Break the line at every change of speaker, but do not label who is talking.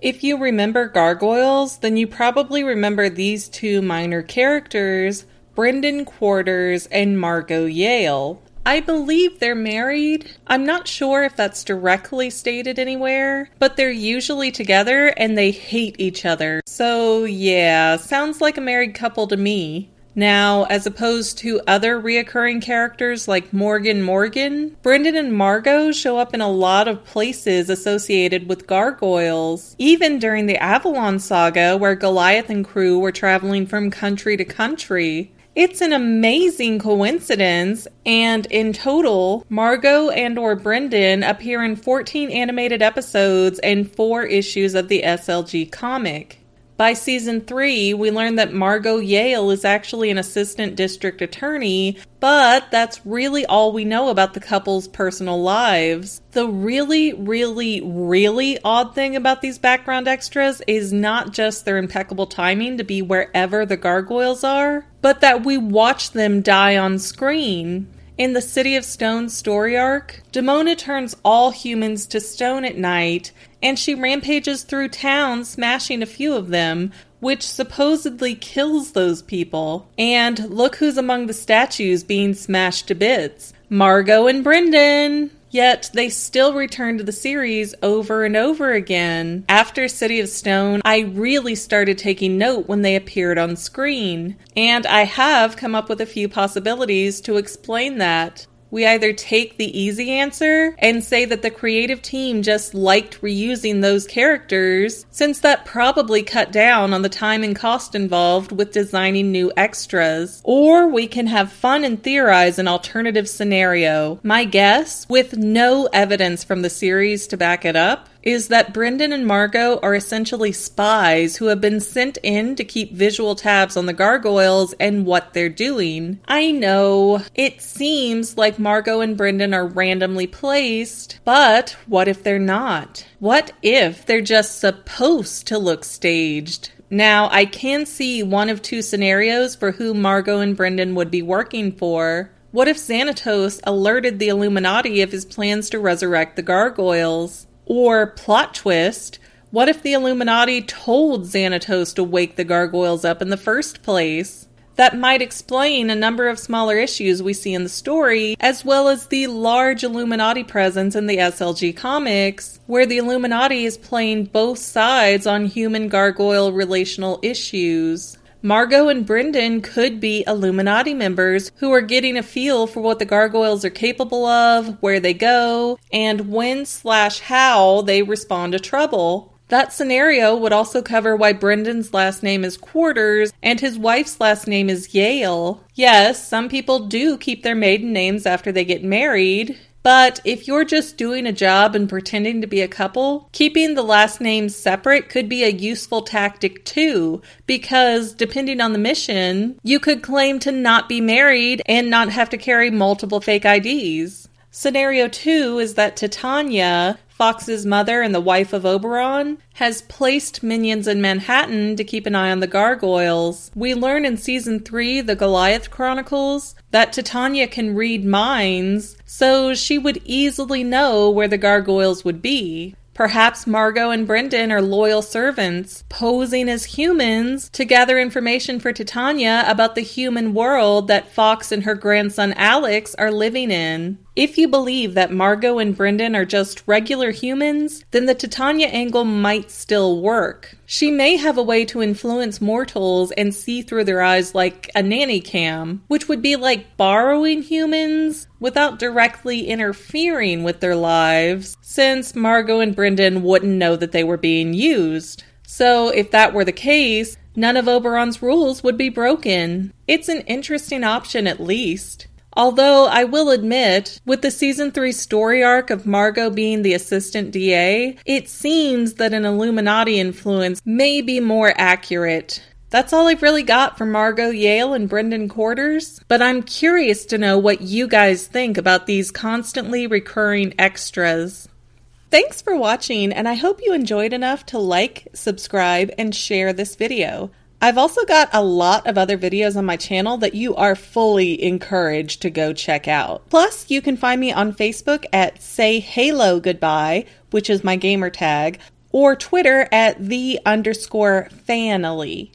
If you remember Gargoyles, then you probably remember these two minor characters, Brendan Quarters and Margo Yale. I believe they're married. I'm not sure if that's directly stated anywhere, but they're usually together and they hate each other. So, yeah, sounds like a married couple to me. Now, as opposed to other reoccurring characters like Morgan Morgan, Brendan and Margo show up in a lot of places associated with gargoyles. Even during the Avalon saga, where Goliath and crew were traveling from country to country. It's an amazing coincidence, and in total, Margo and or Brendan appear in 14 animated episodes and 4 issues of the SLG comic. By season three, we learn that Margo Yale is actually an assistant district attorney, but that's really all we know about the couple's personal lives. The really, really, really odd thing about these background extras is not just their impeccable timing to be wherever the gargoyles are, but that we watch them die on screen. In the City of Stone story arc, Demona turns all humans to stone at night, and she rampages through town, smashing a few of them, which supposedly kills those people. And look who's among the statues being smashed to bits Margo and Brendan! Yet they still return to the series over and over again. After City of Stone, I really started taking note when they appeared on screen. And I have come up with a few possibilities to explain that. We either take the easy answer and say that the creative team just liked reusing those characters, since that probably cut down on the time and cost involved with designing new extras. Or we can have fun and theorize an alternative scenario. My guess, with no evidence from the series to back it up, is that Brendan and Margo are essentially spies who have been sent in to keep visual tabs on the gargoyles and what they're doing. I know it seems like Margo and Brendan are randomly placed, but what if they're not? What if they're just supposed to look staged? Now, I can see one of two scenarios for who Margo and Brendan would be working for. What if Xanatos alerted the Illuminati of his plans to resurrect the gargoyles? Or plot twist, what if the Illuminati told Xanatos to wake the gargoyles up in the first place? That might explain a number of smaller issues we see in the story, as well as the large Illuminati presence in the SLG comics, where the Illuminati is playing both sides on human gargoyle relational issues. Margo and Brendan could be Illuminati members who are getting a feel for what the gargoyles are capable of, where they go, and when slash how they respond to trouble. That scenario would also cover why Brendan's last name is Quarters and his wife's last name is Yale. Yes, some people do keep their maiden names after they get married, but if you're just doing a job and pretending to be a couple, keeping the last names separate could be a useful tactic too, because depending on the mission, you could claim to not be married and not have to carry multiple fake IDs. Scenario 2 is that Titania, Fox's mother and the wife of Oberon, has placed minions in Manhattan to keep an eye on the gargoyles. We learn in season 3, The Goliath Chronicles, that Titania can read minds, so she would easily know where the gargoyles would be. Perhaps Margo and Brendan are loyal servants, posing as humans to gather information for Titania about the human world that Fox and her grandson Alex are living in. If you believe that Margo and Brendan are just regular humans, then the Titania angle might still work. She may have a way to influence mortals and see through their eyes like a nanny cam, which would be like borrowing humans without directly interfering with their lives, since Margo and Brendan wouldn't know that they were being used. So, if that were the case, none of Oberon's rules would be broken. It's an interesting option, at least. Although I will admit, with the season 3 story arc of Margo being the assistant DA, it seems that an Illuminati influence may be more accurate. That's all I've really got for Margo Yale and Brendan Quarters, but I'm curious to know what you guys think about these constantly recurring extras. Thanks for watching, and I hope you enjoyed enough to like, subscribe, and share this video. I've also got a lot of other videos on my channel that you are fully encouraged to go check out. Plus, you can find me on Facebook at Say Halo Goodbye, which is my gamer tag, or Twitter at the underscore fanily.